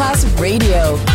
Masterclass Radio,